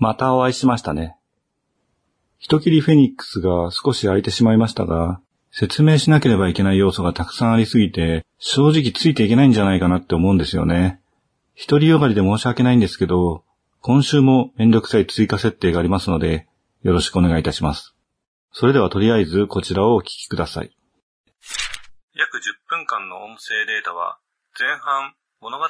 またお会いしましたね。人切りフェニックスが少し空いてしまいましたが、説明しなければいけない要素がたくさんありすぎて、正直ついていけないんじゃないかなって思うんですよね。一人よがりで申し訳ないんですけど、今週もめんどくさい追加設定がありますので、よろしくお願いいたします。それではとりあえずこちらをお聞きください。約10分間の音声データは、前半物語を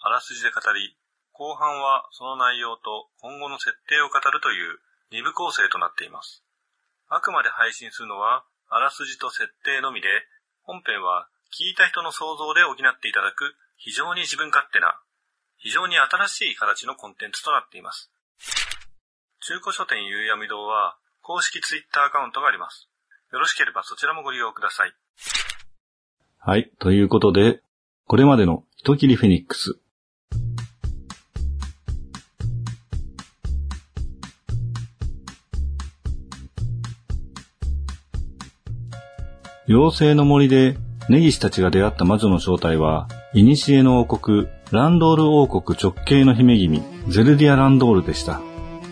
あらすじで語り、後半はその内容と今後の設定を語るという2部構成となっています。あくまで配信するのはあらすじと設定のみで、本編は聞いた人の想像で補っていただく非常に自分勝手な、非常に新しい形のコンテンツとなっています。中古書店ゆうやみ堂は公式ツイッターアカウントがあります。よろしければそちらもご利用ください。はい。ということで、これまでの人切りフェニックス。妖精の森でネギシたちが出会った魔女の正体は、古の王国、ランドール王国直系の姫君、ゼルディア・ランドールでした。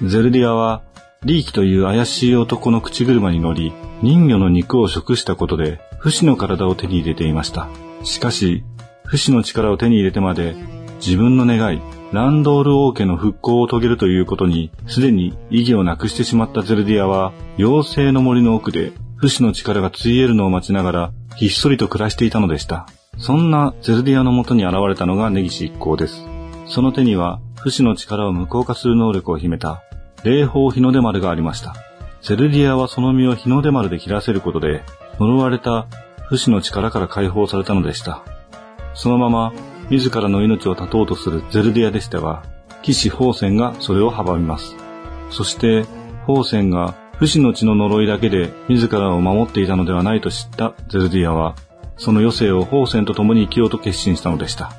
ゼルディアは、リーキという怪しい男の口車に乗り、人魚の肉を食したことで、不死の体を手に入れていました。しかし、不死の力を手に入れてまで、自分の願い、ランドール王家の復興を遂げるということに、すでに意義をなくしてしまったゼルディアは、妖精の森の奥で不死の力がついえるのを待ちながら、ひっそりと暮らしていたのでした。そんなゼルディアのもとに現れたのが根岸一行です。その手には、不死の力を無効化する能力を秘めた、霊宝日の出丸がありました。ゼルディアはその身を日の出丸で切らせることで、呪われた不死の力から解放されたのでした。そのまま、自らの命を絶とうとするゼルディアでしたが、騎士宝泉がそれを阻みます。そして、宝泉が不死の血の呪いだけで自らを守っていたのではないと知ったゼルディアは、その余生を宝泉と共に生きようと決心したのでした。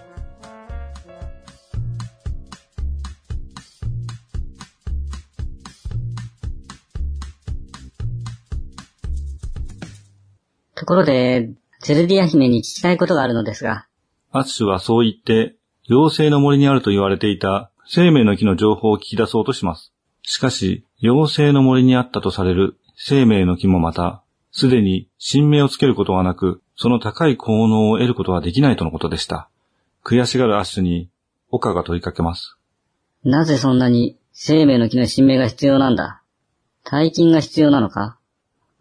ところで、ゼルディア姫に聞きたいことがあるのですが。アッシュはそう言って、妖精の森にあると言われていた生命の木の情報を聞き出そうとします。しかし、妖精の森にあったとされる生命の木もまた、すでに新芽をつけることはなく、その高い効能を得ることはできないとのことでした。悔しがるアッシュに、オカが問いかけます。なぜそんなに生命の木の新芽が必要なんだ？大金が必要なのか？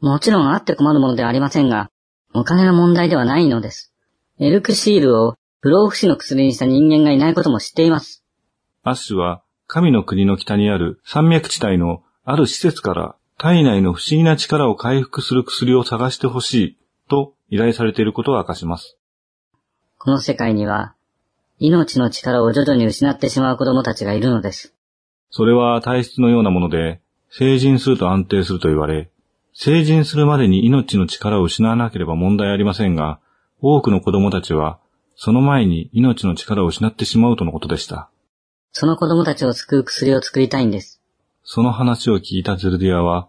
もちろんあって困るものではありませんが、お金の問題ではないのです。エルクシールを不老不死の薬にした人間がいないことも知っています。アッシュは神の国の北にある山脈地帯のある施設から体内の不思議な力を回復する薬を探してほしいと依頼されていることを明かします。この世界には命の力を徐々に失ってしまう子供たちがいるのです。それは体質のようなもので、成人すると安定すると言われ、成人するまでに命の力を失わなければ問題ありませんが、多くの子供たちは、その前に命の力を失ってしまうとのことでした。その子供たちを救う薬を作りたいんです。その話を聞いたゼルディアは、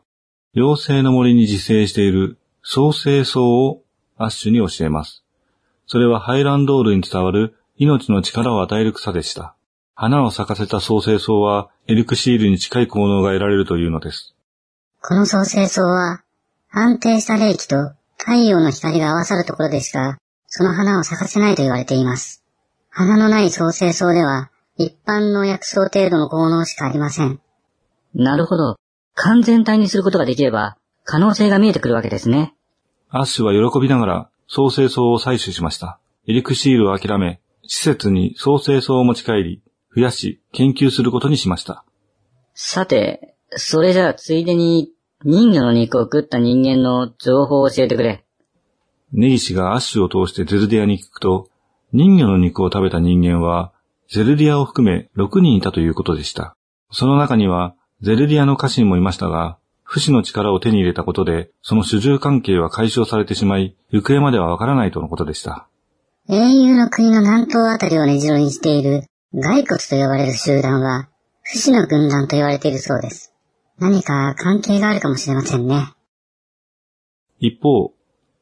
妖精の森に自生している創生草をアッシュに教えます。それはハイランドールに伝わる命の力を与える草でした。花を咲かせた創生草はエルクシールに近い効能が得られるというのです。この創生草は安定した霊気と太陽の光が合わさるところでしか、その花を咲かせないと言われています。花のない創生草では、一般の薬草程度の効能しかありません。なるほど。完全体にすることができれば、可能性が見えてくるわけですね。アッシュは喜びながら、創生草を採取しました。エリクシールを諦め、施設に創生草を持ち帰り、増やし、研究することにしました。さて、それじゃあついでに、人魚の肉を食った人間の情報を教えてくれ。ネギシがアッシュを通してゼルディアに聞くと、人魚の肉を食べた人間は、ゼルディアを含め6人いたということでした。その中には、ゼルディアの家臣もいましたが、不死の力を手に入れたことで、その主従関係は解消されてしまい、行方まではわからないとのことでした。英雄の国の南東あたりを根城にしている、骸骨と呼ばれる集団は、不死の軍団と言われているそうです。何か関係があるかもしれませんね。一方、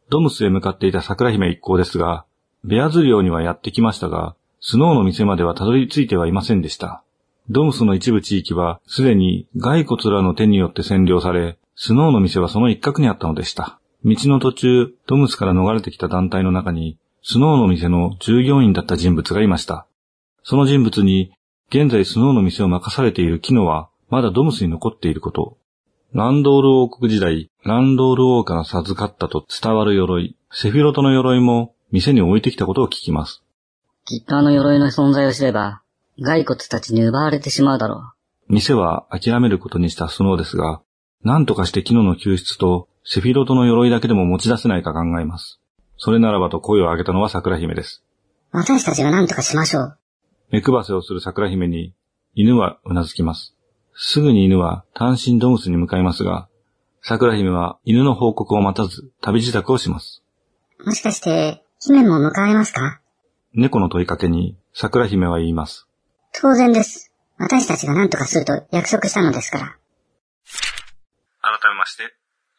ドムスへ向かっていた桜姫一行ですが、ベアズ領にはやってきましたが、スノーの店まではたどり着いてはいませんでした。ドムスの一部地域はすでに骸骨らの手によって占領され、スノーの店はその一角にあったのでした。道の途中、ドムスから逃れてきた団体の中に、スノーの店の従業員だった人物がいました。その人物に、現在スノーの店を任されているキノは、まだドムスに残っていること。ランドール王国時代、ランドール王から授かったと伝わる鎧、セフィロトの鎧も店に置いてきたことを聞きます。キッカーの鎧の存在を知れば、骸骨たちに奪われてしまうだろう。店は諦めることにしたスノーですが、何とかしてキノの救出とセフィロトの鎧だけでも持ち出せないか考えます。それならばと声を上げたのは桜姫です。私たちが何とかしましょう。目配せをする桜姫に、犬はうなずきます。すぐに犬は単身ドムスに向かいますが、桜姫は犬の報告を待たず旅支度をします。もしかして、姫も迎えますか？猫の問いかけに桜姫は言います。当然です。私たちが何とかすると約束したのですから。改めまして、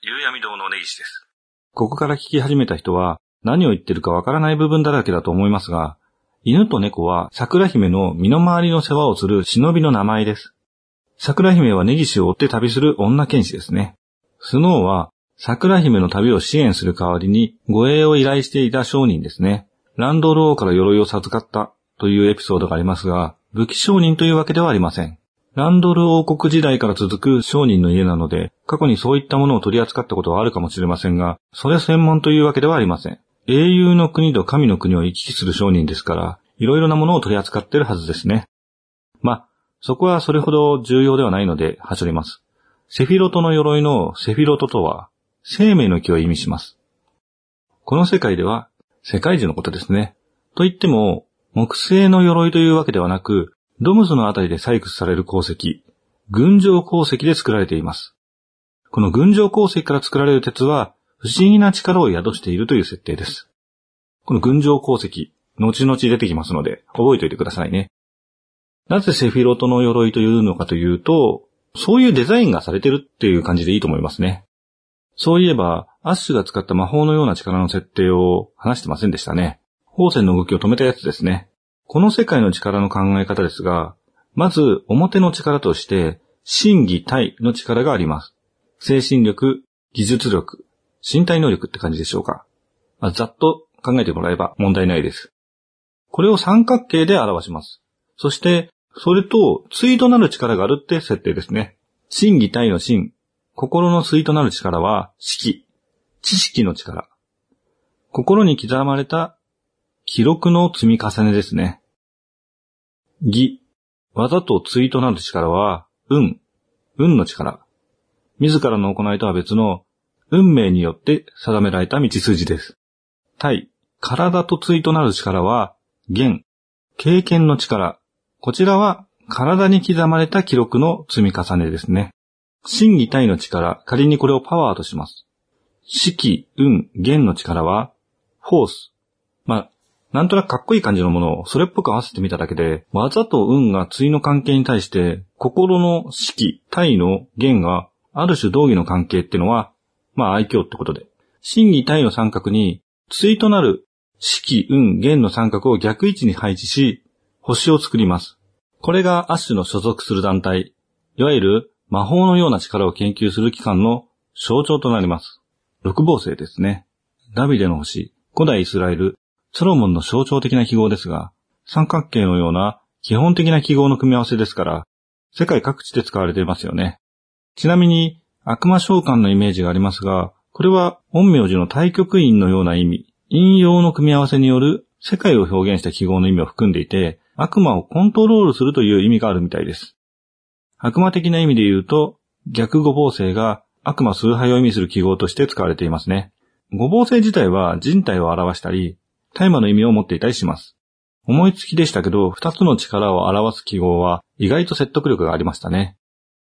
夕闇堂の根岸です。ここから聞き始めた人は何を言ってるかわからない部分だらけだと思いますが、犬と猫は桜姫の身の回りの世話をする忍びの名前です。桜姫は根岸を追って旅する女剣士ですね。スノーは桜姫の旅を支援する代わりに護衛を依頼していた商人ですね。ランドル王から鎧を授かったというエピソードがありますが、武器商人というわけではありません。ランドル王国時代から続く商人の家なので、過去にそういったものを取り扱ったことはあるかもしれませんが、それ専門というわけではありません。英雄の国と神の国を行き来する商人ですから、いろいろなものを取り扱っているはずですね。ま、そこはそれほど重要ではないので、はしょります。セフィロトの鎧のセフィロトとは、生命の木を意味します。この世界では、世界中のことですね。と言っても、木製の鎧というわけではなく、ドムズのあたりで採掘される鉱石、群青鉱石で作られています。この群青鉱石から作られる鉄は、不思議な力を宿しているという設定です。この群青鉱石、後々出てきますので、覚えておいてくださいね。なぜセフィロトの鎧というのかというと、そういうデザインがされてるっていう感じでいいと思いますね。そういえば、アッシュが使った魔法のような力の設定を話してませんでしたね。宝線の動きを止めたやつですね。この世界の力の考え方ですが、まず表の力として、心技体の力があります。精神力、技術力、身体能力って感じでしょうか。まあ、ざっと考えてもらえば問題ないです。これを三角形で表します。そして、それと、対となる力があるって設定ですね。心技体の心、心の対となる力は、識、知識の力。心に刻まれた記録の積み重ねですね。義、技と対となる力は、運、運の力。自らの行いとは別の、運命によって定められた道筋です。対、体と対となる力は、元、経験の力。こちらは、体に刻まれた記録の積み重ねですね。心技体の力、仮にこれをパワーとします。四季、運、元の力は、フォース。まあ、なんとなくかっこいい感じのものをそれっぽく合わせてみただけで、技と運が対の関係に対して、心の式、体の弦がある種同義の関係っていうのは、まあ愛嬌ってことで。真偽体の三角に、対となる式、運、弦の三角を逆位置に配置し、星を作ります。これがアッシュの所属する団体、いわゆる魔法のような力を研究する機関の象徴となります。六芒星ですね。ダビデの星、古代イスラエル、ソロモンの象徴的な記号ですが、三角形のような基本的な記号の組み合わせですから、世界各地で使われていますよね。ちなみに、悪魔召喚のイメージがありますが、これは、陰陽師の対極印のような意味、引用の組み合わせによる世界を表現した記号の意味を含んでいて、悪魔をコントロールするという意味があるみたいです。悪魔的な意味で言うと、逆五芒星が悪魔崇拝を意味する記号として使われていますね。五芒星自体は人体を表したり、大麻の意味を持っていたりします。思いつきでしたけど、二つの力を表す記号は意外と説得力がありましたね。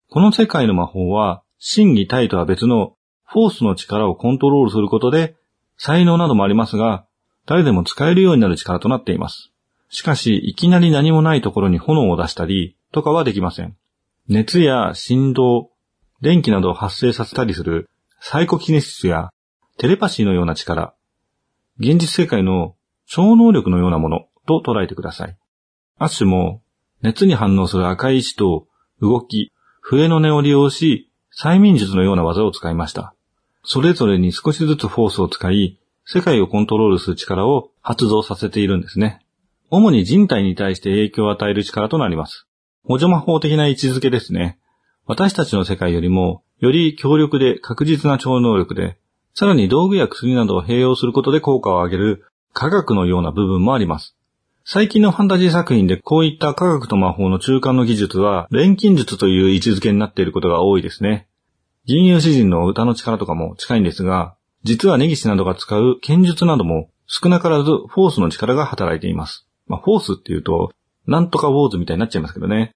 この世界の魔法は、真偽体とは別のフォースの力をコントロールすることで、才能などもありますが、誰でも使えるようになる力となっています。しかし、いきなり何もないところに炎を出したり、とかはできません。熱や振動、電気などを発生させたりするサイコキネシスやテレパシーのような力、現実世界の超能力のようなものと捉えてください。アッシュも熱に反応する赤い石と動き、笛の音を利用し、催眠術のような技を使いました。それぞれに少しずつフォースを使い、世界をコントロールする力を発動させているんですね。主に人体に対して影響を与える力となります。補助魔法的な位置づけですね。私たちの世界よりも、より強力で確実な超能力で、さらに道具や薬などを併用することで効果を上げる科学のような部分もあります。最近のファンタジー作品でこういった科学と魔法の中間の技術は錬金術という位置づけになっていることが多いですね。銀融詩人の歌の力とかも近いんですが、実は根岸などが使う剣術なども少なからずフォースの力が働いています。まあ、フォースっていうと、なんとかウォーズみたいになっちゃいますけどね。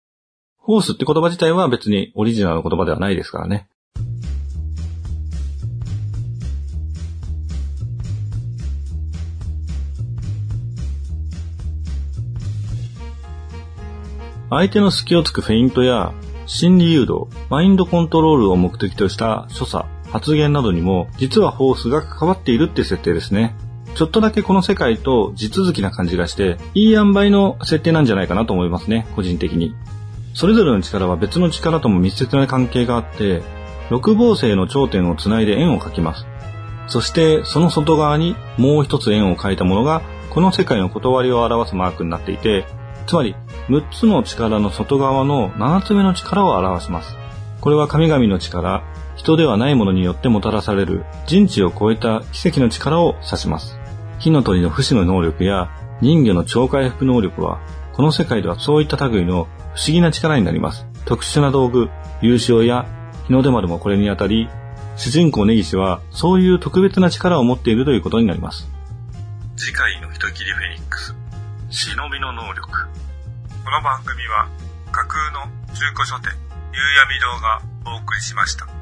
フォースって言葉自体は別にオリジナルの言葉ではないですからね。相手の隙をつくフェイントや心理誘導、マインドコントロールを目的とした所作、発言などにも実はフォースが関わっているって設定ですね。ちょっとだけこの世界と地続きな感じがして、いい塩梅の設定なんじゃないかなと思いますね、個人的に。それぞれの力は別の力とも密接な関係があって、六芒星の頂点をつないで円を描きます。そしてその外側にもう一つ円を描いたものがこの世界の断りを表すマークになっていて、つまり6つの力の外側の7つ目の力を表します。これは神々の力、人ではないものによってもたらされる人知を超えた奇跡の力を指します。火の鳥の不死の能力や人魚の超回復能力は、この世界ではそういった類の不思議な力になります。特殊な道具、優勝や日の出丸もこれにあたり、主人公根岸はそういう特別な力を持っているということになります。次回の人切りフェニックス、忍びの能力。この番組は架空の中古書店、夕闇堂がお送りしました。